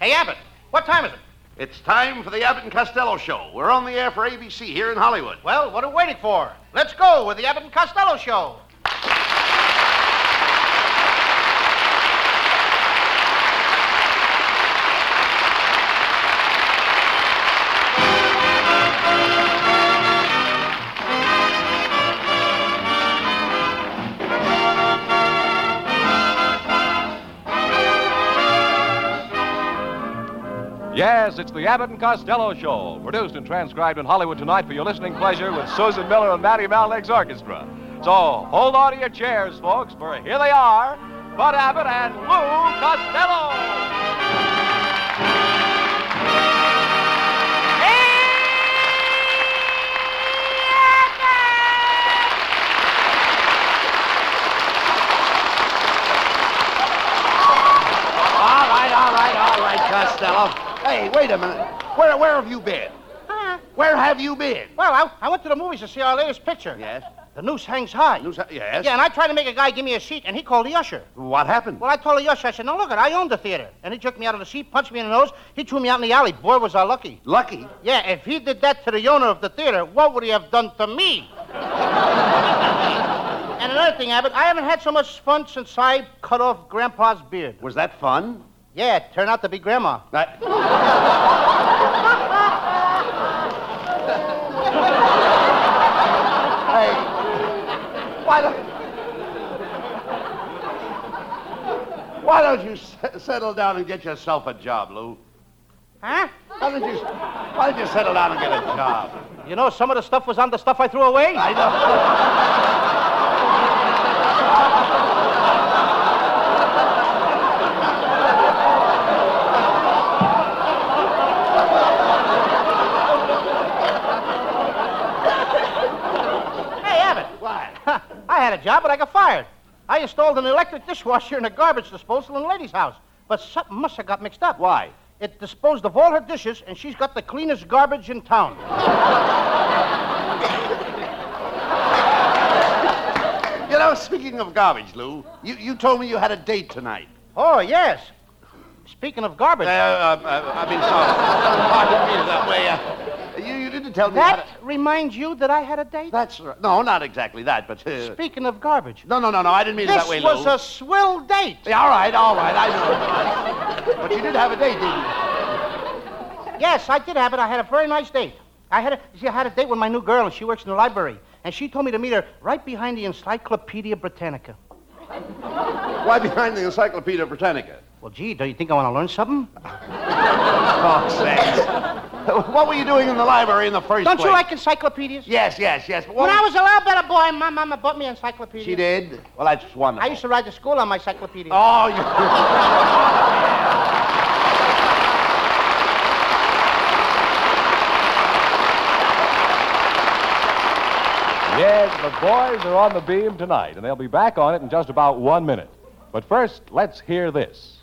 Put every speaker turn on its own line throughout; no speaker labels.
Hey, Abbott, what time is it?
It's time for the Abbott and Costello Show. We're on the air for ABC here in Hollywood.
Well, what are we waiting for? Let's go with the Abbott and Costello Show.
Yes, it's the Abbott and Costello Show, produced and transcribed in Hollywood tonight for your listening pleasure with Susan Miller and Matty Malneck's orchestra. So hold on to your chairs, folks, for here they are, Bud Abbott and Lou Costello.
Costello. Hey, wait a minute. Where, where have you been?
Huh?
Where have you been?
Well, I, I went to the movies to see our latest picture.
Yes.
The noose hangs high.
News- yes.
Yeah, and I tried to make a guy give me a seat, and he called the usher.
What happened?
Well, I told the usher, I said, no, look at it, I own the theater. And he took me out of the seat, punched me in the nose. He threw me out in the alley. Boy, was I lucky.
Lucky.
Yeah, if he did that to the owner of the theater, what would he have done to me? and another thing, Abbott, I haven't had so much fun since I cut off Grandpa's beard.
Was that fun?
Yeah, it turned out to be Grandma.
I- hey, why don't why don't you s- settle down and get yourself a job, Lou?
Huh?
Why don't you why don't you settle down and get a job?
You know, some of the stuff was on the stuff I threw away.
I know.
Hey, Abbott.
What?
I had a job, but I got fired. I installed an electric dishwasher in a garbage disposal in a lady's house. But something must have got mixed up.
Why?
It disposed of all her dishes, and she's got the cleanest garbage in town.
You know, speaking of garbage, Lou, you, you told me you had a date tonight.
Oh, yes. Speaking of garbage,
Uh, uh, uh, I mean, sorry. Pardon me that way. You tell me.
that
a-
reminds you that I had a date?
That's right. No, not exactly that, but. Uh,
Speaking of garbage,
no, no, no, no. I didn't mean it that way, This
was
Lou.
a swill date.
Yeah, all right, all right. I know. but you did have a date, didn't you?
Yes, I did have it. I had a very nice date. I had a, see, I had a date with my new girl, and she works in the library. And she told me to meet her right behind the Encyclopedia Britannica.
Why behind the Encyclopedia Britannica?
Well, gee, don't you think I want to learn something?
Oh, sakes. what were you doing in the library in the 1st place?
Don't
place?
you like encyclopedias?
Yes, yes, yes. But what
When I was a little better boy, my mama bought me an encyclopedia.
She did? Well, that's wonderful.
I used to ride to school on my encyclopedia.
Oh, you.
Yes, the boys are on the beam tonight, and they'll be back on it in just about one minute. But first, let's hear this.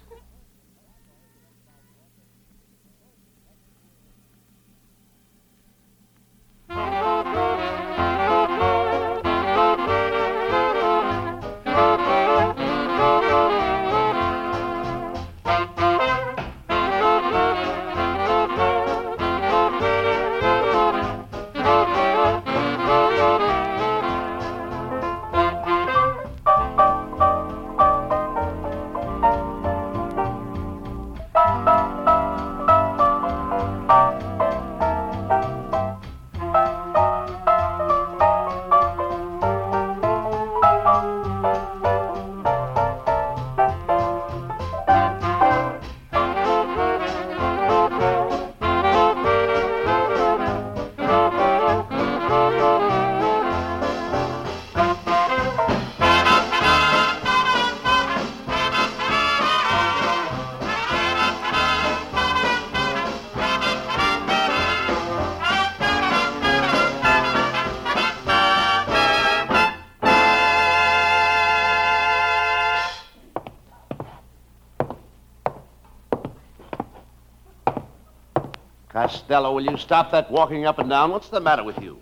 Costello, will you stop that walking up and down? What's the matter with you?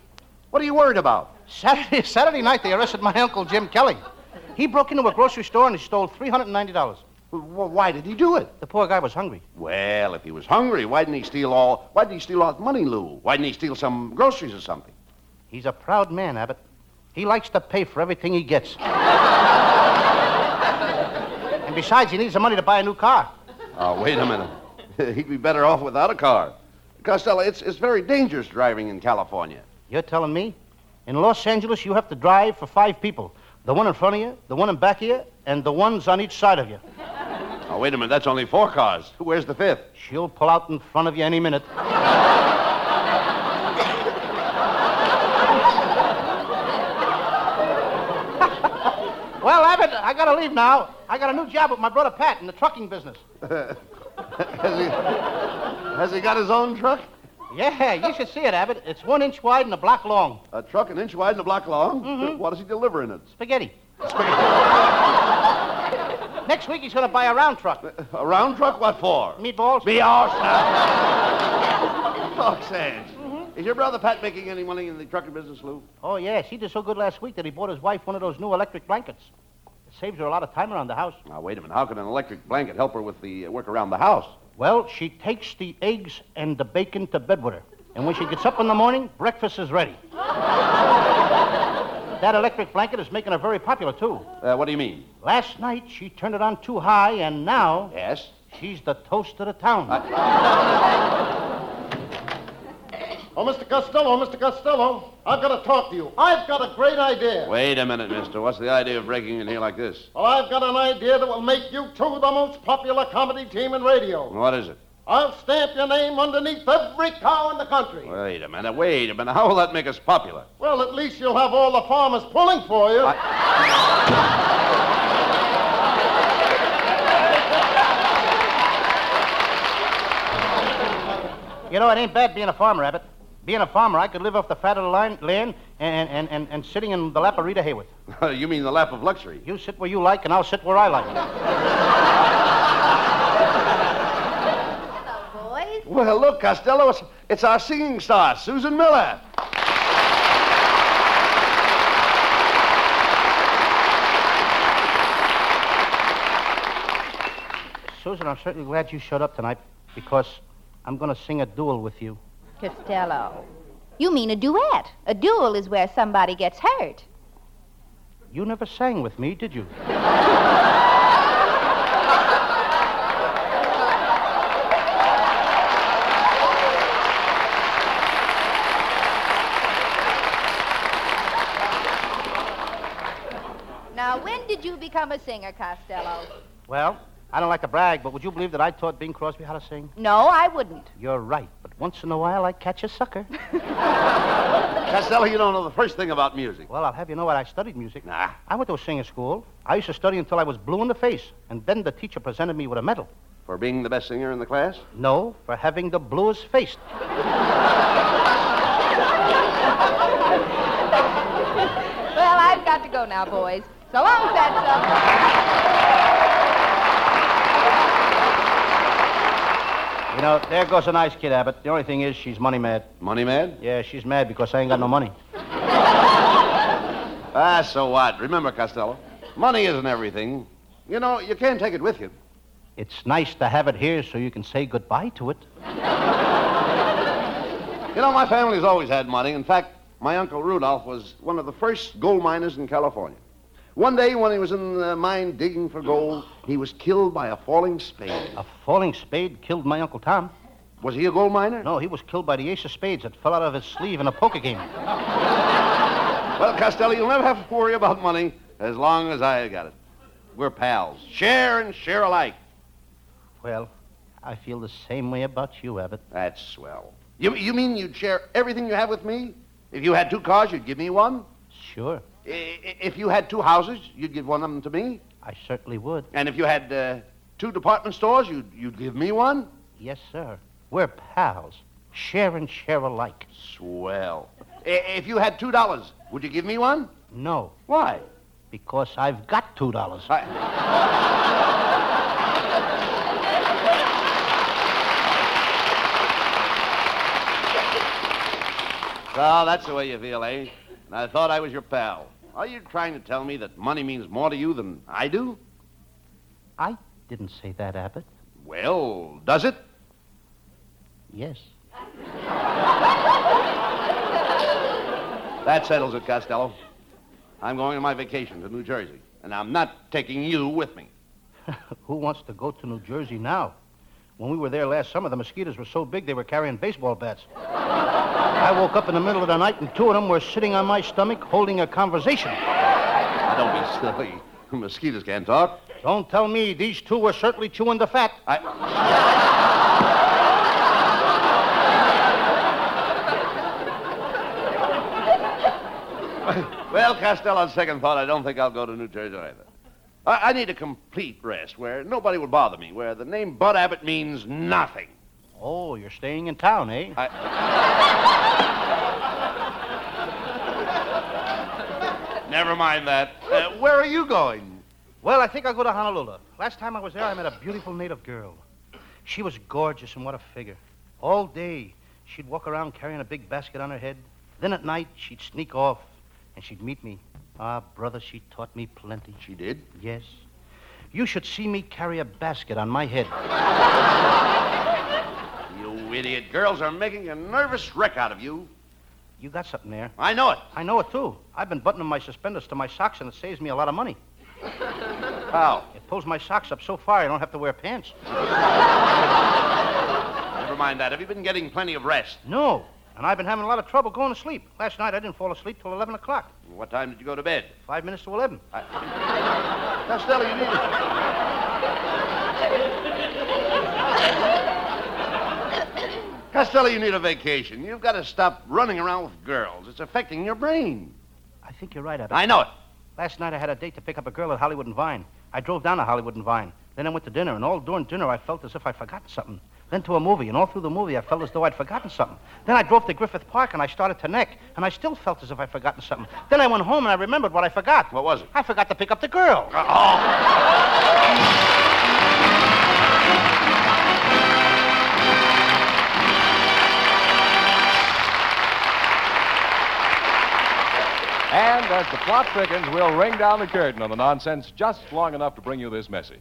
What are you worried about?
Saturday, Saturday night, they arrested my Uncle Jim Kelly. He broke into a grocery store and he stole $390.
Well, why did he do it?
The poor guy was hungry.
Well, if he was hungry, why didn't he steal all? Why didn't he steal all his money, Lou? Why didn't he steal some groceries or something?
He's a proud man, Abbott. He likes to pay for everything he gets. and besides, he needs the money to buy a new car.
Oh, wait a minute. He'd be better off without a car. Costello, it's, it's very dangerous driving in California.
You're telling me? In Los Angeles, you have to drive for five people the one in front of you, the one in back of you, and the ones on each side of you.
Oh, wait a minute. That's only four cars. Where's the fifth?
She'll pull out in front of you any minute. well, Abbott, I gotta leave now. I got a new job with my brother Pat in the trucking business.
has, he, has he got his own truck?
Yeah, you should see it, Abbott. It's one inch wide and a block long.
A truck an inch wide and a block long?
Mm-hmm.
What does he deliver in it?
Spaghetti. Spaghetti. Next week, he's gonna buy a round truck.
A round truck? What for?
Meatballs.
Be awesome. Talk sense. Is your brother Pat making any money in the trucking business, Lou?
Oh, yes. He did so good last week that he bought his wife one of those new electric blankets. Saves her a lot of time around the house.
Now, wait a minute. How can an electric blanket help her with the uh, work around the house?
Well, she takes the eggs and the bacon to bed with her. And when she gets up in the morning, breakfast is ready. that electric blanket is making her very popular, too.
Uh, what do you mean?
Last night, she turned it on too high, and now
Yes.
she's the toast of the town.
Oh, Mr. Costello, Mr. Costello, I've got to talk to you. I've got a great idea.
Wait a minute, mister. What's the idea of breaking in here like this?
Well, I've got an idea that will make you two the most popular comedy team in radio.
What is it?
I'll stamp your name underneath every cow in the country.
Wait a minute. Wait a minute. How will that make us popular?
Well, at least you'll have all the farmers pulling for you.
You know, it ain't bad being a farmer, Abbott. Being a farmer, I could live off the fat of the line, land and, and, and, and sitting in the lap of Rita Hayworth.
you mean the lap of luxury?
You sit where you like, and I'll sit where I like.
Hello, boys.
Well, look, Costello, it's, it's our singing star, Susan Miller.
Susan, I'm certainly glad you showed up tonight because I'm going to sing a duel with you.
Costello. You mean a duet. A duel is where somebody gets hurt.
You never sang with me, did you?
Now, when did you become a singer, Costello?
Well, I don't like to brag, but would you believe that I taught Bing Crosby how to sing?
No, I wouldn't.
You're right, once in a while I catch a sucker.
Costello, you don't know the first thing about music.
Well, I'll have you know what I studied music.
Nah.
I went to a singing school. I used to study until I was blue in the face, and then the teacher presented me with a medal.
For being the best singer in the class?
No, for having the bluest face.
Well, I've got to go now, boys. So long, Fatso.
You know, there goes a nice kid, Abbott. The only thing is, she's money mad.
Money mad?
Yeah, she's mad because I ain't got no money.
Ah, so what? Remember, Costello, money isn't everything. You know, you can't take it with you.
It's nice to have it here so you can say goodbye to it.
You know, my family's always had money. In fact, my Uncle Rudolph was one of the first gold miners in California. One day, when he was in the mine digging for gold, he was killed by a falling spade.
A falling spade killed my Uncle Tom.
Was he a gold miner?
No, he was killed by the ace of spades that fell out of his sleeve in a poker game.
Well, Costello, you'll never have to worry about money as long as I got it. We're pals. Share and share alike.
Well, I feel the same way about you, Abbott.
That's swell. You, you mean you'd share everything you have with me? If you had two cars, you'd give me one?
Sure,
If you had two houses, you'd give one of them to me?
I certainly would.
And if you had uh, two department stores, you'd, you'd give me one?
Yes, sir. We're pals. Share and share alike.
Swell. If you had two dollars, would you give me one?
No,
Why?
because I've got two dollars.
So that's the way you feel, eh? And I thought I was your pal. Are you trying to tell me that money means more to you than I do?
I didn't say that, Abbott.
Well, does it?
Yes.
That settles it, Costello. I'm going on my vacation to New Jersey, and I'm not taking you with me.
Who wants to go to New Jersey now? When we were there last summer, the mosquitoes were so big they were carrying baseball bats. I woke up in the middle of the night and two of them were sitting on my stomach holding a conversation.
Now, don't be silly. Mosquitoes can't talk.
Don't tell me these two were certainly chewing the fat.
I... well, Costello, on second thought, I don't think I'll go to New Jersey either. I, I need a complete rest where nobody will bother me, where the name Bud Abbott means nothing.
Oh, you're staying in town, eh?
Never mind that. Uh, where are you going?
Well, I think I'll go to Honolulu. Last time I was there, I met a beautiful native girl. She was gorgeous, and what a figure. All day, she'd walk around carrying a big basket on her head. Then at night, she'd sneak off, and she'd meet me. Ah, brother, she taught me plenty.
She did?
Yes. You should see me carry a basket on my head.
You idiot. Girls are making a nervous wreck out of you.
You got something there.
I know it.
I know it, too. I've been buttoning my suspenders to my socks, and it saves me a lot of money.
How?
It pulls my socks up so far I don't have to wear pants.
Never mind that. Have you been getting plenty of rest?
No. And I've been having a lot of trouble going to sleep. Last night I didn't fall asleep till 11 o'clock.
What time did you go to bed?
Five minutes to 11.
Costello, you need Costello, you need a vacation. You've got to stop running around with girls. It's affecting your brain.
I think you're right, Abbott.
I know it.
Last night I had a date to pick up a girl at Hollywood and Vine. I drove down to Hollywood and Vine. Then I went to dinner, and all during dinner I felt as if I'd forgotten something. Then to a movie, and all through the movie I felt as though I'd forgotten something. Then I drove to Griffith Park, and I started to neck, and I still felt as if I'd forgotten something. Then I went home, and I remembered what I forgot.
What was it?
I forgot to pick up the girl. Oh.
And as the plot thickens, we'll ring down the curtain on the nonsense just long enough to bring you this message.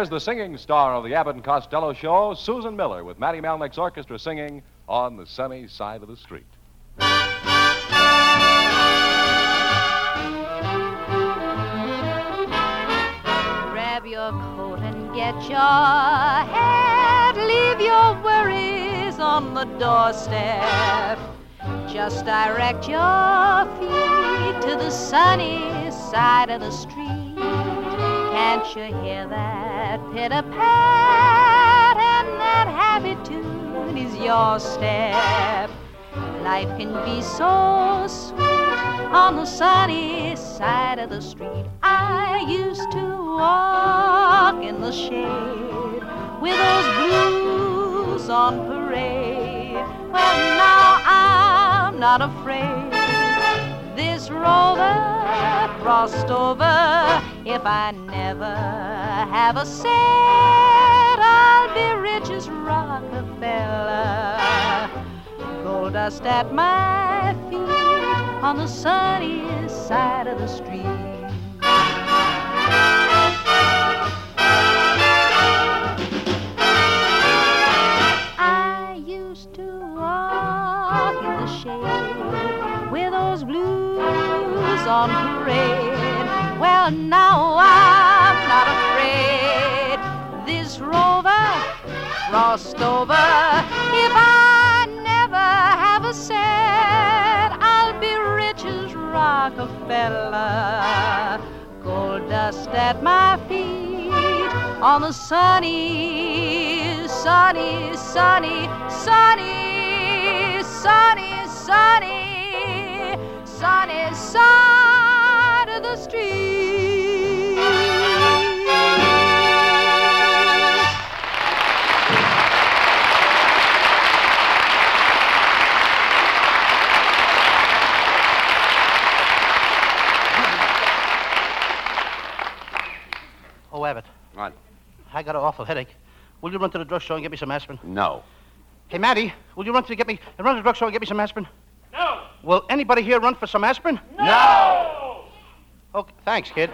Here's the singing star of the Abbott and Costello show, Susan Miller, with Matty Malneck's orchestra singing On the Sunny Side of the Street.
Grab your coat and get your hat. Leave your worries on the doorstep. Just direct your feet to the sunny side of the street. Can't you hear that pitter pat? And that happy tune is your step. Life can be so sweet on the sunny side of the street. I used to walk in the shade with those blues on parade. But now I'm not afraid. This rover crossed over. If I never have a cent, I'll be rich as Rockefeller. Gold dust at my feet on the sunniest side of the street. on parade now I'm not afraid. This rover crossed over. If I never have a cent, I'll be rich as Rockefeller. Gold dust at my feet on the sunny, sunny, sunny, sunny, sunny, sunny, sunny of the street.
Oh, Abbott,
What?
I got an awful headache. Will you run to the drugstore and get me some aspirin?
No.
Hey, Matty, will you run to get me run to the drugstore and get me some aspirin? No. Will anybody here run for some aspirin?
No!
Okay, thanks, kid.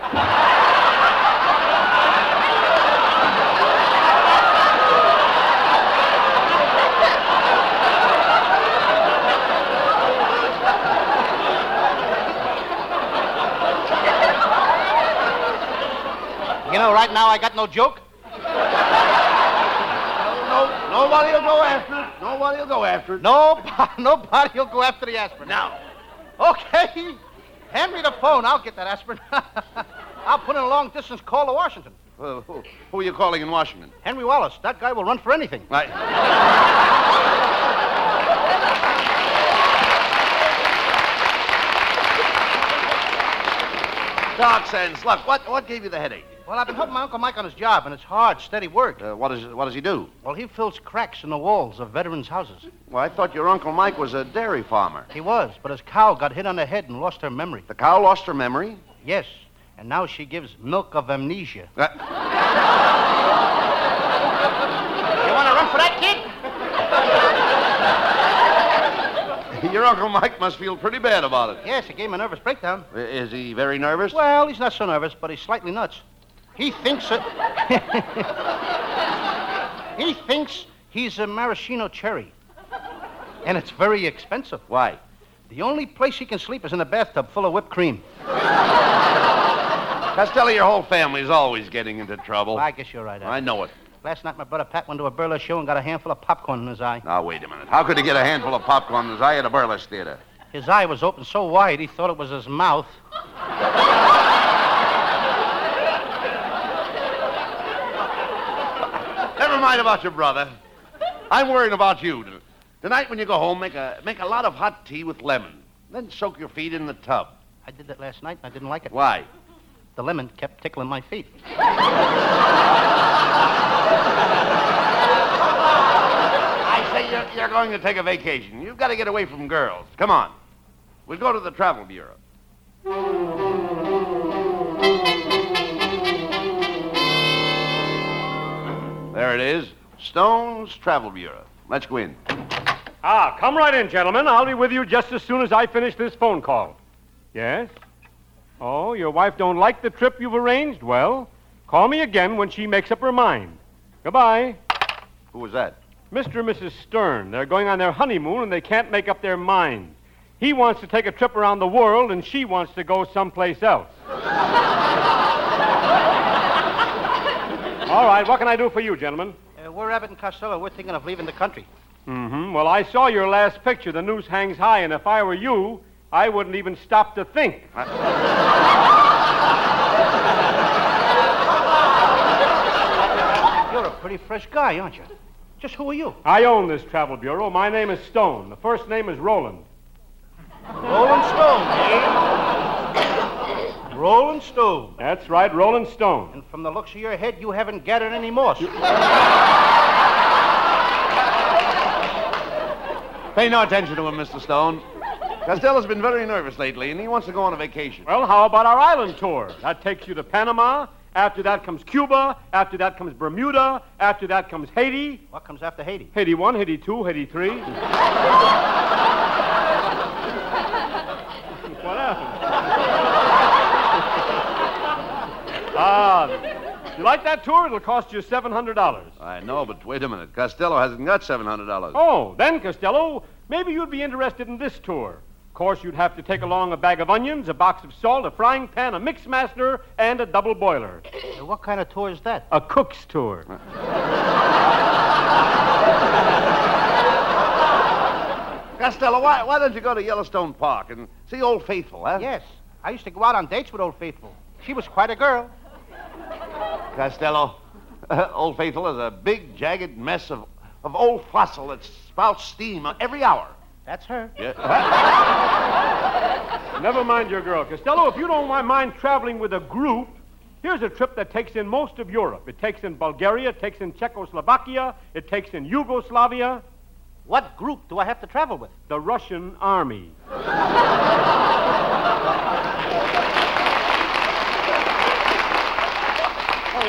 You know, right now I got no joke.
No, nobody will go after it. Nobody will go after it.
No, nobody will go after the aspirin.
Now.
Okay. Hand me the phone. I'll get that aspirin. I'll put in a long distance call to Washington.
Uh, who, who are you calling in Washington?
Henry Wallace. That guy will run for anything.
Right. Doc Sands, look, what, what gave you the headache?
Well, I've been helping my Uncle Mike on his job, and it's hard, steady work.
Uh, what, is, what does he do?
Well, he fills cracks in the walls of veterans' houses.
Well, I thought your Uncle Mike was a dairy farmer.
He was, but his cow got hit on the head and lost her memory.
The cow lost her memory?
Yes, and now she gives milk of amnesia.
Uh,
You want to run for that, kid?
your Uncle Mike must feel pretty bad about it.
Yes, it gave him a nervous breakdown.
Is he very nervous?
Well, he's not so nervous, but he's slightly nuts. He thinks it. he thinks he's a maraschino cherry. And it's very expensive.
Why?
The only place he can sleep is in a bathtub full of whipped cream.
Costello, your whole family's always getting into trouble.
I guess you're right. Al.
I know it.
Last night, my brother Pat went to a burlesque show and got a handful of popcorn in his eye.
Now, wait a minute. How could he get a handful of popcorn in his eye at a burlesque theater?
His eye was open so wide he thought it was his mouth.
Never mind about your brother. I'm worrying about you. Tonight, when you go home, make a, make a lot of hot tea with lemon. Then soak your feet in the tub.
I did that last night and I didn't like it.
Why?
The lemon kept tickling my feet.
I say you're, you're going to take a vacation. You've got to get away from girls. Come on. We'll go to the Travel Bureau. There it is. Stone's Travel Bureau. Let's go in.
Ah, come right in, gentlemen. I'll be with you just as soon as I finish this phone call. Yes? Oh, your wife don't like the trip you've arranged? Well, call me again when she makes up her mind. Goodbye.
Who was that?
Mr. and Mrs. Stern, they're going on their honeymoon and they can't make up their mind. He wants to take a trip around the world and she wants to go someplace else. All right, what can I do for you, gentlemen?
Uh, we're Abbott and Costello. We're thinking of leaving the country.
Mm-hmm. Well, I saw your last picture. The noose hangs high, and if I were you, I wouldn't even stop to think.
You're a pretty fresh guy, aren't you? Just who are you?
I own this travel bureau. My name is Stone. The first name is Roland.
Roland Stone, eh? Rolling Stone.
That's right, Rolling Stone.
And from the looks of your head, you haven't gathered any moss.
Pay no attention to him, Mr. Stone. Costello's been very nervous lately, and he wants to go on a vacation.
Well, how about our island tour? That takes you to Panama. After that comes Cuba. After that comes Bermuda. After that comes Haiti.
What comes after Haiti?
Haiti 1, Haiti 2, Haiti 3. what happened? Ah, you like that tour? It'll cost you $700.
I know, but wait a minute. Costello hasn't got $700.
Oh, then, Costello, maybe you'd be interested in this tour. Of course, you'd have to take along a bag of onions, a box of salt, a frying pan, a mix master, and a double boiler.
Uh, What kind of tour is that?
A cook's tour.
Costello, why, why don't you go to Yellowstone Park and see Old Faithful, huh?
Yes. I used to go out on dates with Old Faithful. She was quite a girl.
Costello, Old Faithful is a big, jagged mess of, of old fossil that spouts steam every hour.
That's her.
Never mind your girl. Costello, if you don't mind traveling with a group, here's a trip that takes in most of Europe. It takes in Bulgaria, it takes in Czechoslovakia, it takes in Yugoslavia,
What group do I have to travel with?
the Russian army.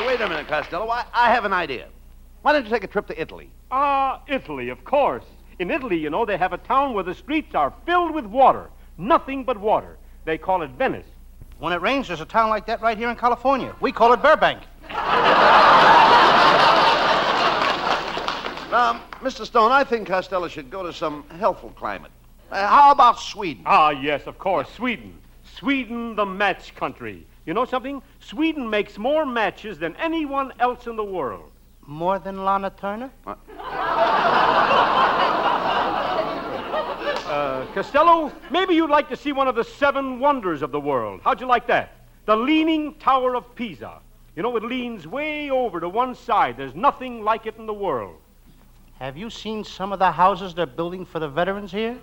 wait a minute, Costello. I, I have an idea. Why don't you take a trip to Italy?
Ah, Italy, of course. In Italy, you know, they have a town where the streets are filled with water. Nothing but water. They call it Venice.
When it rains, there's a town like that right here in California. We call it Burbank.
Um, Mr. Stone, I think Costello should go to some healthful climate. Uh, how about Sweden?
Ah, yes, of course, Sweden. Sweden, the match country. You know something? Sweden makes more matches than anyone else in the world.
More than Lana Turner?
Uh, Costello, maybe you'd like to see one of the seven wonders of the world. How'd you like that? The Leaning Tower of Pisa. You know, it leans way over to one side. There's nothing like it in the world.
Have you seen some of the houses they're building for the veterans here?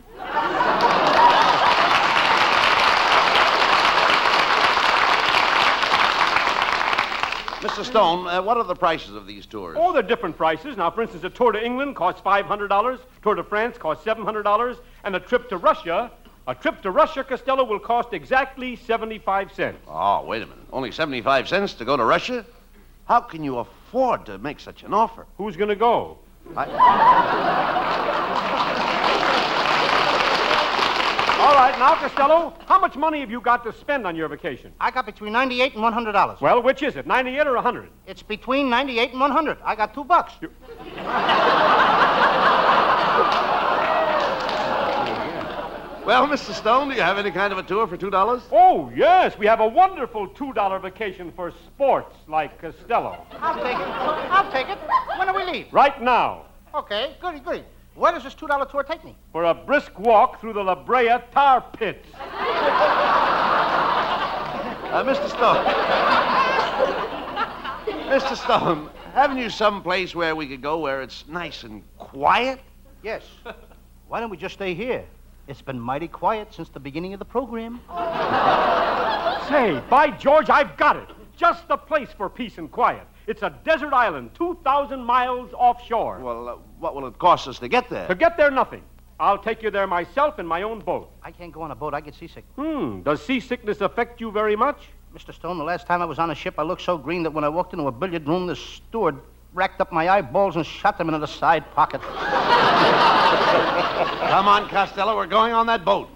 Mr. Stone, uh, what are the prices of these tours?
Oh, they're different prices. Now, for instance, a tour to England costs $500, tour to France costs $700, and a trip to Russia, a trip to Russia, Costello, will cost exactly 75 cents.
Oh, wait a minute. Only 75 cents to go to Russia? How can you afford to make such an offer?
Who's going to go? All right, now, Costello, how much money have you got to spend on your vacation?
I got between 98 and $100.
Well, which is it, 98 or 100?
It's between 98 and 100. I got two bucks. You...
Well, Mr. Stone, do you have any kind of a tour for $2?
Oh, yes, we have a wonderful $2 vacation for sports like Costello.
I'll take it. I'll take it. When do we leave?
Right now,
Okay, goody, goody. Where does this $2 tour take me?
for a brisk walk through the La Brea tar pits.
Uh, Mr. Stone. Mr. Stone, haven't you some place where we could go where it's nice and quiet?
Yes. Why don't we just stay here? It's been mighty quiet since the beginning of the program.
Say, by George, I've got it. Just the place for peace and quiet. It's a desert island, 2,000 miles offshore.
Well, uh, what will it cost us to get there?
To get there, nothing. I'll take you there myself in my own boat.
I can't go on a boat. I get seasick.
Hmm, does seasickness affect you very much?
Mr. Stone, the last time I was on a ship, I looked so green that when I walked into a billiard room, the steward racked up my eyeballs and shot them into the side pocket.
Come on, Costello, we're going on that boat.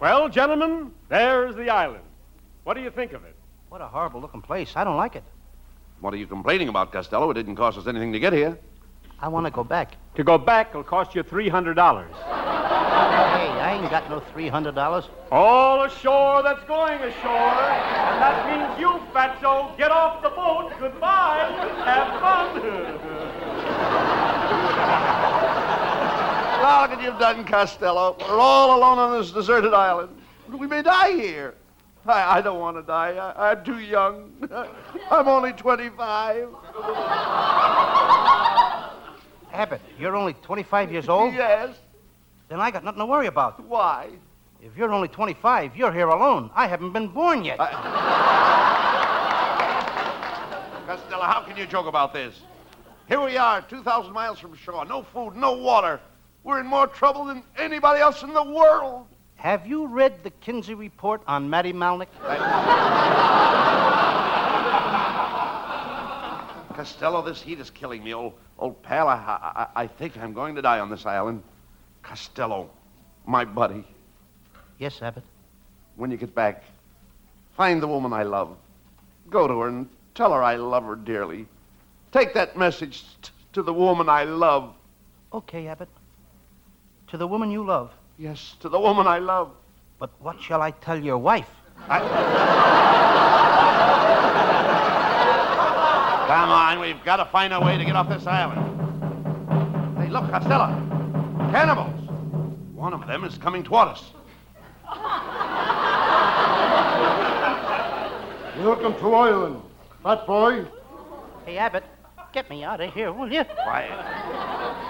Well, gentlemen, there's the island. What do you think of it?
What a horrible looking place. I don't like it.
What are you complaining about, Costello? It didn't cost us anything to get here.
I want to go back.
To go back will cost you $300.
Hey, I ain't got no $300.
All ashore that's going ashore. And that means you, fatso, get off the boat. Goodbye. Have fun.
Look what you've done, Costello. We're all alone on this deserted island. We may die here. I, I don't want to die. I, I'm too young. I'm only 25.
Abbott, you're only 25 years old?
Yes.
Then I got nothing to worry about.
Why?
If you're only 25, you're here alone. I haven't been born yet.
Costello, how can you joke about this? Here we are, 2,000 miles from shore. No food, no water. We're in more trouble than anybody else in the world.
Have you read the Kinsey report on Matty Malneck?
Costello, this heat is killing me. Old, old pal, I, I, I think I'm going to die on this island. Costello, my buddy,
Yes, Abbott.
when you get back, find the woman I love. Go to her and Tell her I love her dearly. Take that message t- to the woman I love.
Okay, Abbott. To the woman you love.
Yes, to the woman I love.
But what shall I tell your wife?
Come on, we've got to find a way to get off this island. Hey, look, Costello. Cannibals. One of them is coming toward us.
Welcome to Ireland. Fat boy.
Hey, Abbott, get me out of here, will you?
Quiet.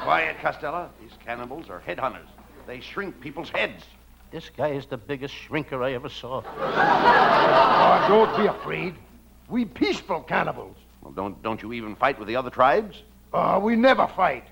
Quiet, Costello. These cannibals are headhunters. They shrink people's heads.
This guy is the biggest shrinker I ever saw.
Oh, don't be afraid. We peaceful cannibals.
Well, don't, don't you even fight with the other tribes?
Oh, we never fight.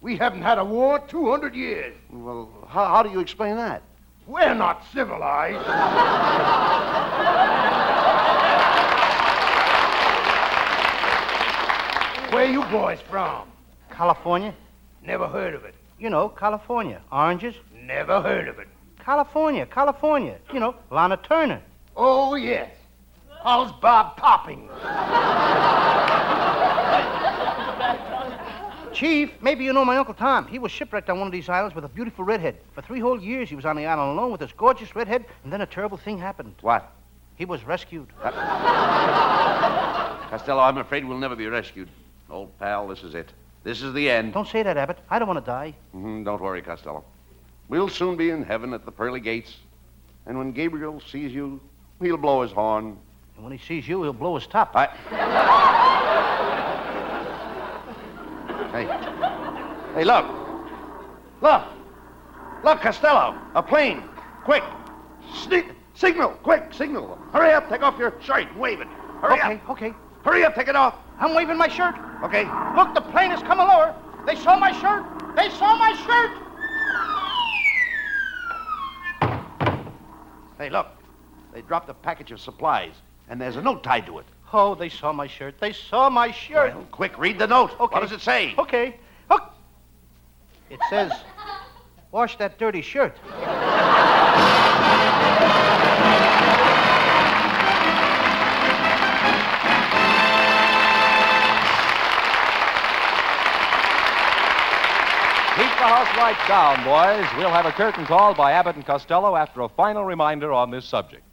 We haven't had a war 200 years.
Well, how, how do you explain that?
We're not civilized. Where you boys from?
California?
Never heard of it.
You know, California. Oranges?
Never heard of it.
California, California. You know, Lana Turner.
Oh, yes. How's Bob Topping?
Chief, maybe you know my Uncle Tom. He was shipwrecked on one of these islands with a beautiful redhead. For three whole years, he was on the island alone with this gorgeous redhead, and then a terrible thing happened.
What?
He was rescued.
Costello, I'm afraid we'll never be rescued. Old pal, this is it. This is the end.
Don't say that, Abbott. I don't want to die.
Mhm, don't worry, Costello. We'll soon be in heaven at the pearly gates. And when Gabriel sees you, he'll blow his horn.
And when he sees you, he'll blow his top.
I... hey. Hey, look. Look. Look, Costello. A plane. Quick. Sneak. Signal. Quick. Signal. Hurry up. Take off your shirt wave it. Hurry
okay,
up.
okay.
Hurry up. Take it off.
I'm waving my shirt.
Okay.
Look, the plane is coming lower. They saw my shirt. They saw my shirt.
Hey, look. They dropped a package of supplies, and there's a note tied to it.
Oh, they saw my shirt. They saw my shirt.
Well, quick, read the note.
Okay.
What does it say?
Okay. Look. It says, wash that dirty shirt.
The house lights down, boys. We'll have a curtain call by Abbott and Costello after a final reminder on this subject.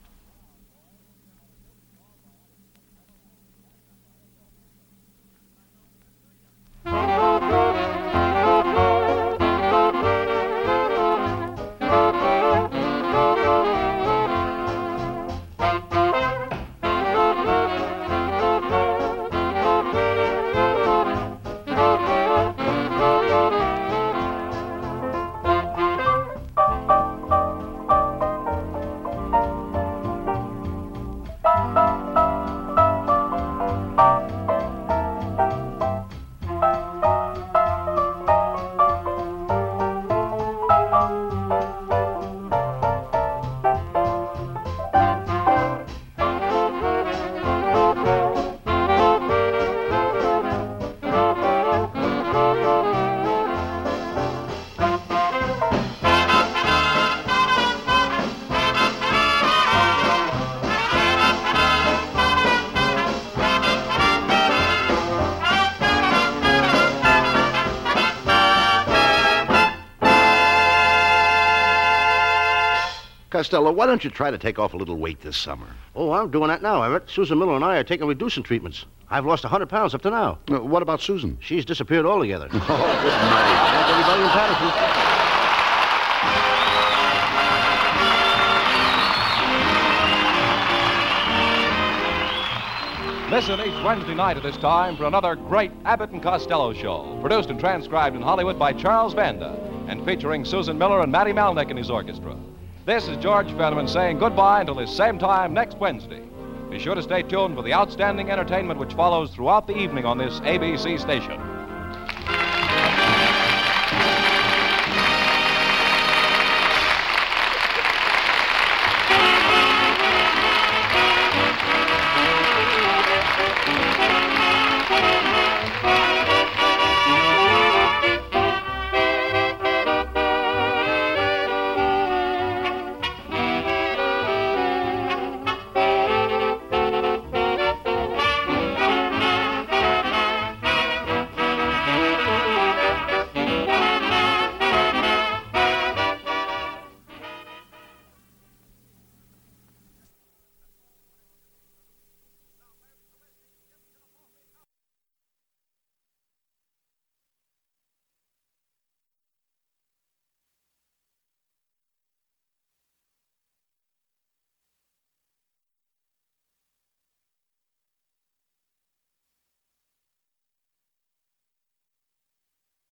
Costello, why don't you try to take off a little weight this summer?
Oh, I'm doing that now, Everett. Susan Miller and I are taking reducing treatments. I've lost 100 pounds up to now.
Uh, what about Susan?
She's disappeared altogether.
Oh, good night.
Thank everybody in Paterson.
Listen each Wednesday night at this time for another great Abbott and Costello show, produced and transcribed in Hollywood by Charles Vanda and featuring Susan Miller and Matty Malneck and his orchestra. This is George Fenneman saying goodbye until this same time next Wednesday. Be sure to stay tuned for the outstanding entertainment which follows throughout the evening on this ABC station.